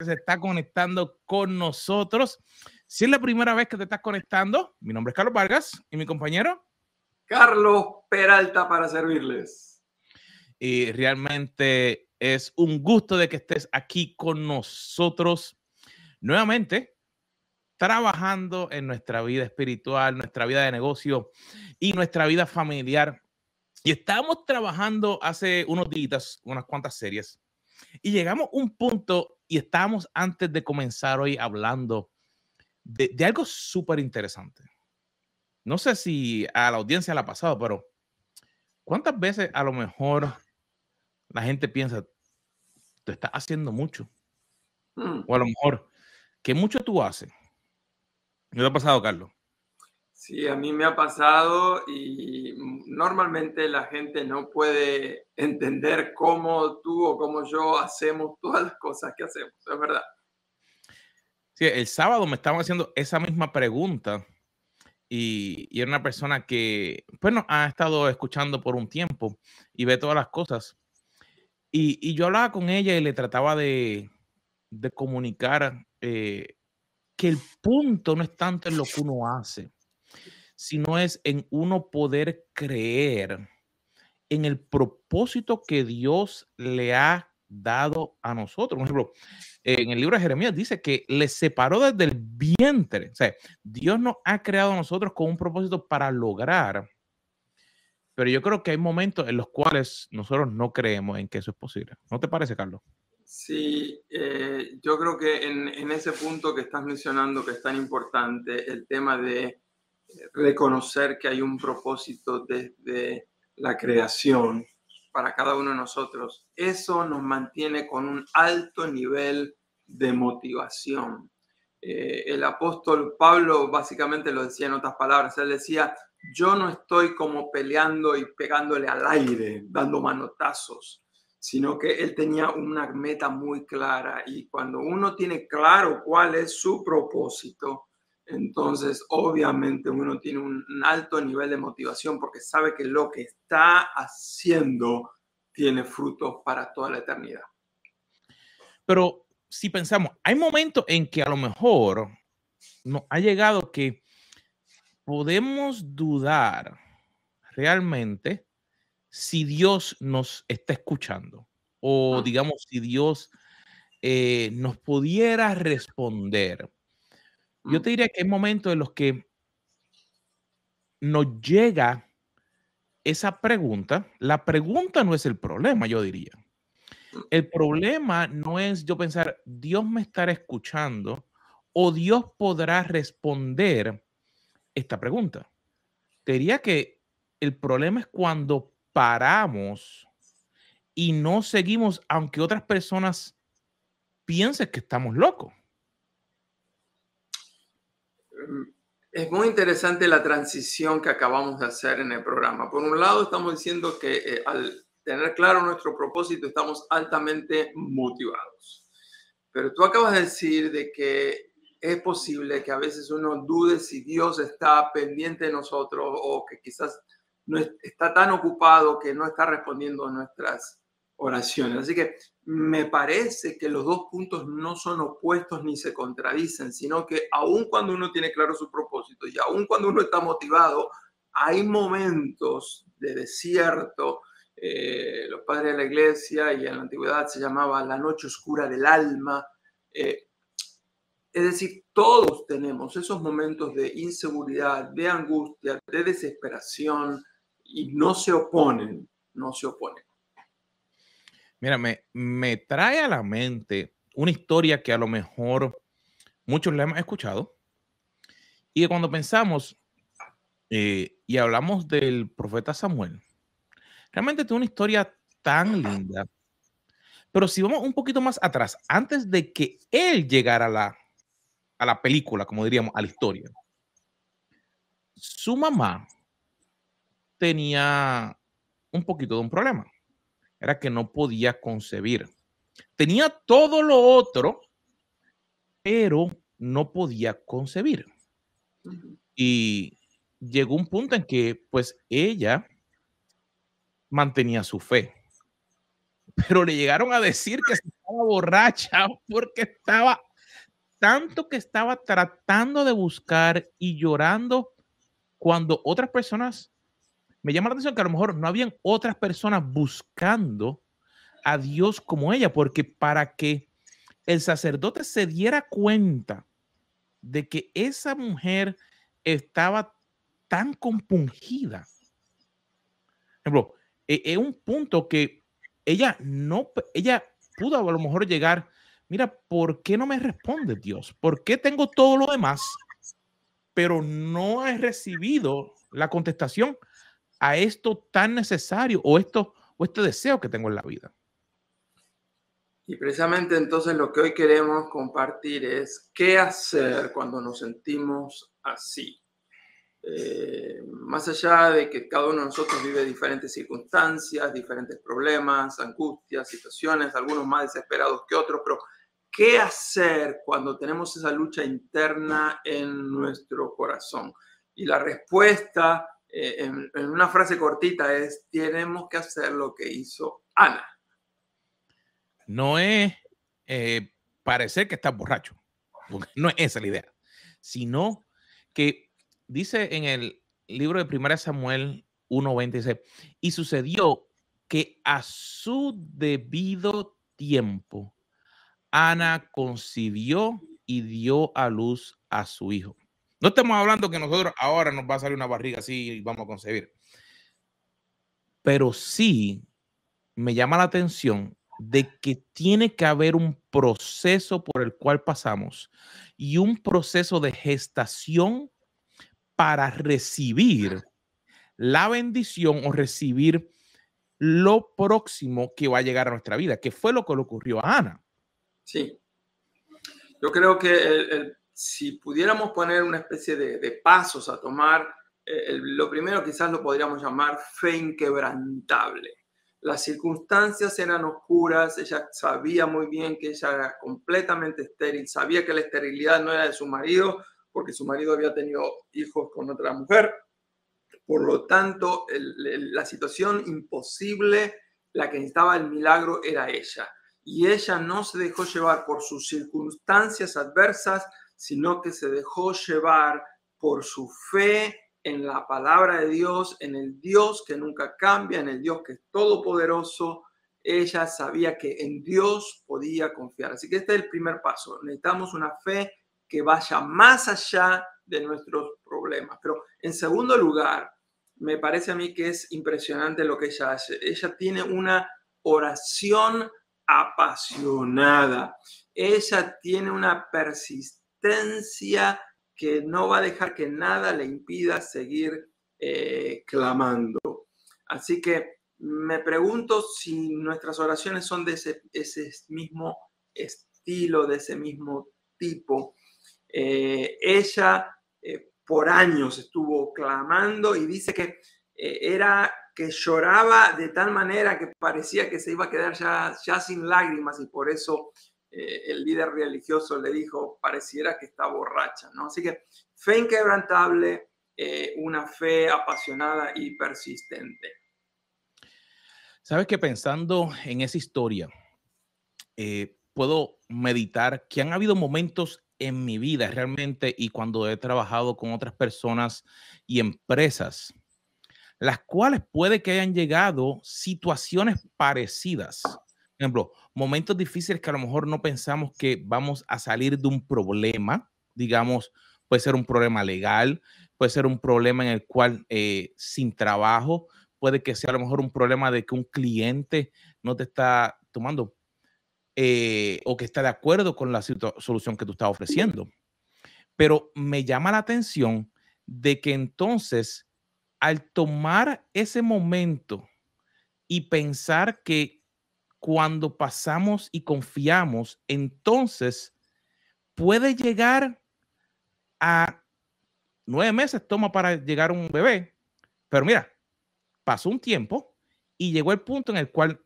se está conectando con nosotros. Si es la primera vez que te estás conectando, mi nombre es Carlos Vargas y mi compañero Carlos Peralta para servirles. Y realmente es un gusto de que estés aquí con nosotros nuevamente trabajando en nuestra vida espiritual, nuestra vida de negocio y nuestra vida familiar. Y estamos trabajando hace unos días, unas cuantas series, y llegamos a un punto y estábamos antes de comenzar hoy hablando de, de algo súper interesante. No sé si a la audiencia le ha pasado, pero ¿cuántas veces a lo mejor la gente piensa, tú estás haciendo mucho? Mm. O a lo mejor, ¿qué mucho tú haces? ¿Qué te ha pasado, Carlos? Sí, a mí me ha pasado y normalmente la gente no puede entender cómo tú o cómo yo hacemos todas las cosas que hacemos, es verdad. Sí, el sábado me estaban haciendo esa misma pregunta y, y era una persona que, bueno, ha estado escuchando por un tiempo y ve todas las cosas. Y, y yo hablaba con ella y le trataba de, de comunicar eh, que el punto no es tanto en lo que uno hace, sino es en uno poder creer en el propósito que Dios le ha dado a nosotros. Por ejemplo, en el libro de Jeremías dice que le separó desde el vientre. O sea, Dios nos ha creado a nosotros con un propósito para lograr. Pero yo creo que hay momentos en los cuales nosotros no creemos en que eso es posible. ¿No te parece, Carlos? Sí, eh, yo creo que en, en ese punto que estás mencionando que es tan importante, el tema de reconocer que hay un propósito desde la creación para cada uno de nosotros, eso nos mantiene con un alto nivel de motivación. Eh, el apóstol Pablo básicamente lo decía en otras palabras, él decía, yo no estoy como peleando y pegándole al aire, dando manotazos, sino que él tenía una meta muy clara. Y cuando uno tiene claro cuál es su propósito, entonces obviamente uno tiene un alto nivel de motivación porque sabe que lo que está haciendo tiene frutos para toda la eternidad. Pero si pensamos, hay momentos en que a lo mejor nos ha llegado que podemos dudar realmente si Dios nos está escuchando o Ah. digamos si Dios eh, nos pudiera responder. Yo Mm. te diría que hay momentos en los que nos llega esa pregunta. La pregunta no es el problema, yo diría. El problema no es yo pensar, Dios me estará escuchando o Dios podrá responder esta pregunta. Te diría que el problema es cuando paramos y no seguimos, aunque otras personas piensen que estamos locos. Mm, Es muy interesante la transición que acabamos de hacer en el programa. Por un lado, estamos diciendo que eh, al tener claro nuestro propósito, estamos altamente motivados. Pero tú acabas de decir de que es posible que a veces uno dude si Dios está pendiente de nosotros o que quizás no es- está tan ocupado que no está respondiendo a nuestras oraciones. Así que me parece que los dos puntos no son opuestos ni se contradicen, sino que aun cuando uno tiene claro su propósito y aun cuando uno está motivado, hay momentos de desierto. eh, los padres de la iglesia y en la antigüedad se llamaba la noche oscura del alma. eh, es decir, todos tenemos esos momentos de inseguridad, de angustia, de desesperación y no se oponen, no se oponen. Mira, me, trae a la mente una historia que a lo mejor muchos la hemos escuchado y cuando pensamos eh, y hablamos del profeta Samuel, realmente tiene una historia tan linda. Pero si vamos un poquito más atrás, antes de que él llegara a la, a la película, como diríamos, a la historia, su mamá tenía un poquito de un problema. Era que no podía concebir. Tenía todo lo otro, pero no podía concebir. Y llegó un punto en que, pues, ella mantenía su fe. Pero le llegaron a decir que estaba borracha porque estaba tanto que estaba tratando de buscar y llorando cuando otras personas, me llama la atención que a lo mejor no habían otras personas buscando a Dios como ella, porque para que el sacerdote se diera cuenta de que esa mujer estaba tan compungida. Ejemplo, e, es un punto que ella no, ella pudo a lo mejor llegar, mira, ¿por qué no me responde Dios? ¿Por qué tengo todo lo demás, pero no he recibido la contestación a esto tan necesario o esto o este deseo que tengo en la vida? Y precisamente entonces lo que hoy queremos compartir es qué hacer cuando nos sentimos así. Eh, más allá de que cada uno de nosotros vive diferentes circunstancias, diferentes problemas, angustias, situaciones, algunos más desesperados que otros, pero ¿qué hacer cuando tenemos esa lucha interna en nuestro corazón? Y la respuesta eh, en, una frase cortita es, tenemos que hacer lo que hizo Ana no es eh, parecer que estás borracho, porque no es esa la idea, sino que dice en el libro de Primera Samuel 1.20, y sucedió que a su debido tiempo, Ana concibió y dio a luz a su hijo. No estamos hablando que nosotros ahora nos va a salir una barriga así y vamos a concebir. Pero sí me llama la atención de que tiene que haber un proceso por el cual pasamos y un proceso de gestación para recibir la bendición o recibir lo próximo que va a llegar a nuestra vida, que fue lo que le ocurrió a Ana. Sí. Yo creo que si pudiéramos poner una especie de, pasos a tomar, eh, lo primero quizás lo podríamos llamar fe inquebrantable las circunstancias eran oscuras, ella sabía muy bien que ella era completamente estéril, sabía que la esterilidad no era de su marido, porque su marido había tenido hijos con otra mujer. Por lo tanto, la situación imposible, la que necesitaba el milagro era ella. Y ella no se dejó llevar por sus circunstancias adversas, sino que se dejó llevar por su fe en la palabra de Dios, en el Dios que nunca cambia, en el Dios que es todopoderoso. Ella sabía que en Dios podía confiar. Así que este es el primer paso. Necesitamos una fe que vaya más allá de nuestros problemas. Pero en segundo lugar, me parece a mí que es impresionante lo que ella hace. Ella tiene una oración apasionada. Ella tiene una persistencia que no va a dejar que nada le impida seguir eh, clamando. Así que me pregunto si nuestras oraciones son de ese, mismo estilo, de ese mismo tipo. Eh, ella eh, por años estuvo clamando y dice que era que lloraba de tal manera que parecía que se iba a quedar ya, ya sin lágrimas y por eso eh, el líder religioso le dijo, pareciera que está borracha, ¿no? Así que fe inquebrantable, eh, una fe apasionada y persistente. Sabes que pensando en esa historia, eh, puedo meditar que han habido momentos en mi vida realmente y cuando he trabajado con otras personas y empresas, las cuales puede que hayan llegado situaciones parecidas ejemplo, momentos difíciles que a lo mejor no pensamos que vamos a salir de un problema, digamos, puede ser un problema legal, puede ser un problema en el cual eh, sin trabajo, puede que sea a lo mejor un problema de que un cliente no te está tomando eh, o que está de acuerdo con la solución que tú estás ofreciendo. Pero me llama la atención de que entonces, al tomar ese momento y pensar que cuando pasamos y confiamos, entonces puede llegar a nueve meses, toma para llegar un bebé. Pero mira, pasó un tiempo y llegó el punto en el cual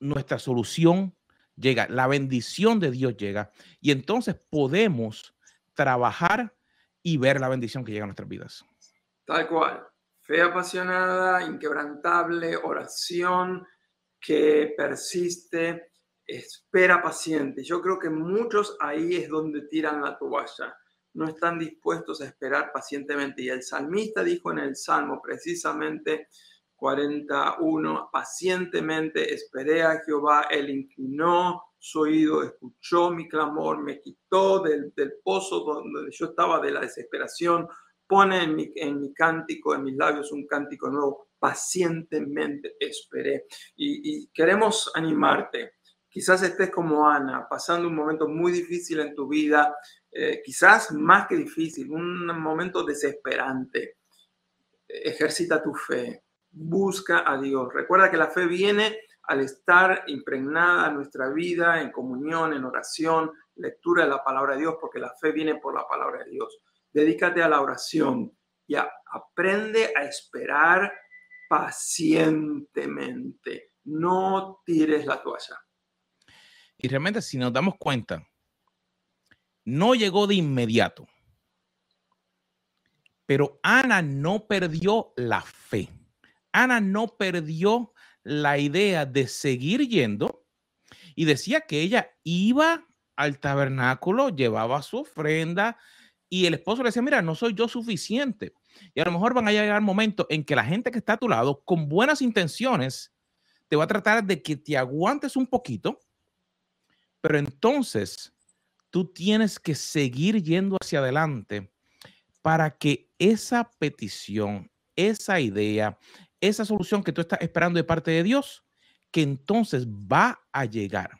nuestra solución llega, la bendición de Dios llega y entonces podemos trabajar y ver la bendición que llega a nuestras vidas. Tal cual. Fe apasionada, inquebrantable, oración, que persiste. espera paciente. Yo creo que muchos ahí es donde tiran la toalla. No están dispuestos a esperar pacientemente. Y el salmista dijo en el Salmo precisamente 41, pacientemente esperé a Jehová, él inclinó su oído, escuchó mi clamor, me quitó del, pozo donde yo estaba de la desesperación, pone en mi, en mi cántico, en mis labios un cántico nuevo, pacientemente esperé. Y, queremos animarte. Quizás estés como Ana, pasando un momento muy difícil en tu vida, eh, quizás más que difícil, un momento desesperante. Ejercita tu fe, busca a Dios. Recuerda que la fe viene al estar impregnada nuestra vida en comunión, en oración, lectura de la palabra de Dios, porque la fe viene por la palabra de Dios. Dedícate a la oración y aprende a esperar pacientemente. No tires la toalla. Y realmente si nos damos cuenta, no llegó de inmediato. Pero Ana no perdió la fe. Ana no perdió la idea de seguir yendo y decía que ella iba al tabernáculo, llevaba su ofrenda y el esposo le decía, mira, no soy yo suficiente. Y a lo mejor van a llegar momentos en que la gente que está a tu lado, con buenas intenciones, te va a tratar de que te aguantes un poquito, pero entonces tú tienes que seguir yendo hacia adelante para que esa petición, esa idea, esa solución que tú estás esperando de parte de Dios, que entonces va a llegar.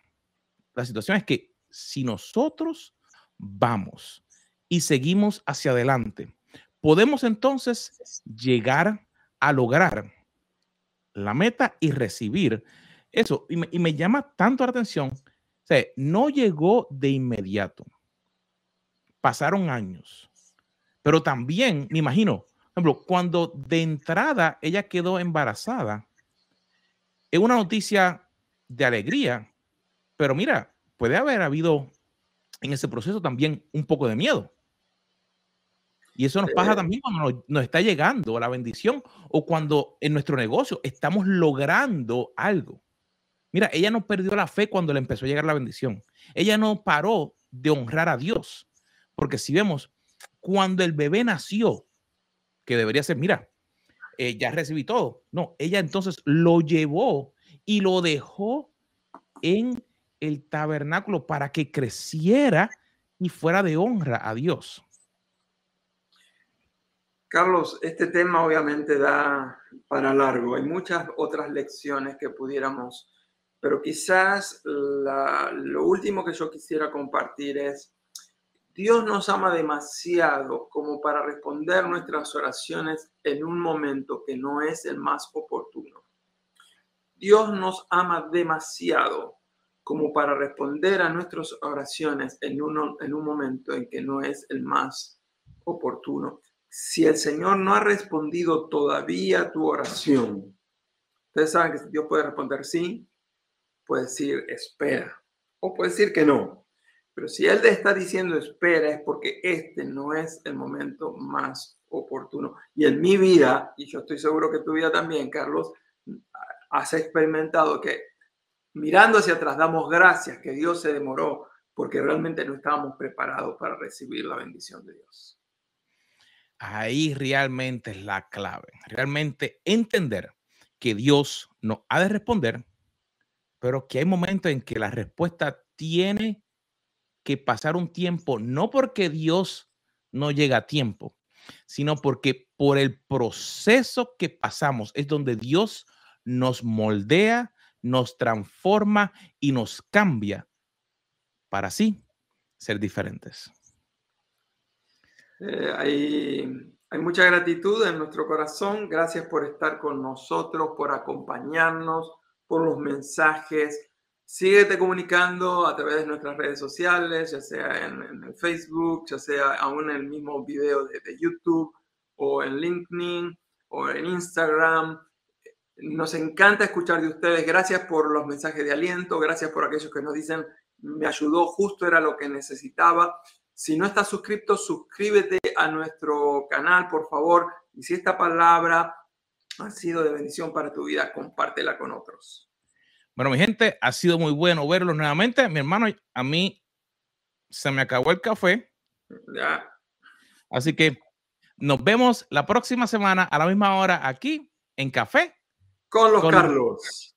La situación es que si nosotros vamos y seguimos hacia adelante, podemos entonces llegar a lograr la meta y recibir eso. Y me, llama tanto la atención. O no llegó de inmediato. Pasaron años. Pero también, me imagino, ejemplo, cuando de entrada ella quedó embarazada, es una noticia de alegría, pero mira, puede haber habido en ese proceso también un poco de miedo. Y eso nos pasa también cuando nos, está llegando la bendición o cuando en nuestro negocio estamos logrando algo. Mira, ella no perdió la fe cuando le empezó a llegar la bendición. Ella no paró de honrar a Dios. Porque si vemos, cuando el bebé nació, que debería ser, mira, eh, ya recibí todo. No, ella entonces lo llevó y lo dejó en el tabernáculo para que creciera y fuera de honra a Dios. Carlos, este tema obviamente da para largo. Hay muchas otras lecciones que pudiéramos, pero quizás lo último que yo quisiera compartir es Dios nos ama demasiado como para responder nuestras oraciones en un momento que no es el más oportuno. Dios nos ama demasiado como para responder a nuestras oraciones en, en un momento en que no es el más oportuno. Si el Señor no ha respondido todavía tu oración, ustedes saben que Dios puede responder sí, puede decir espera o puede decir que no. Pero si Él te está diciendo espera es porque este no es el momento más oportuno. Y en mi vida, y yo estoy seguro que tu vida también, Carlos, has experimentado que mirando hacia atrás damos gracias que Dios se demoró porque realmente no estábamos preparados para recibir la bendición de Dios. Ahí realmente es la clave. Realmente entender que Dios no ha de responder, pero que hay momentos en que la respuesta tiene que pasar un tiempo, no porque Dios no llega a tiempo, sino porque por el proceso que pasamos es donde Dios nos moldea, nos transforma y nos cambia para así ser diferentes. Eh, hay, mucha gratitud en nuestro corazón. Gracias por estar con nosotros, por acompañarnos, por los mensajes Síguete comunicando a través de nuestras redes sociales, ya sea en, Facebook, ya sea aún en el mismo video de, YouTube o en LinkedIn o en Instagram. Nos encanta escuchar de ustedes. Gracias por los mensajes de aliento, gracias por aquellos que nos dicen, me ayudó, justo era lo que necesitaba. Si no estás suscrito, suscríbete a nuestro canal, por favor. Y si esta palabra ha sido de bendición para tu vida, compártela con otros. Bueno, mi gente, ha sido muy bueno verlos nuevamente. Mi hermano, a mí se me acabó el café. Ya. Así que nos vemos la próxima semana a la misma hora aquí en Café con los Carlos.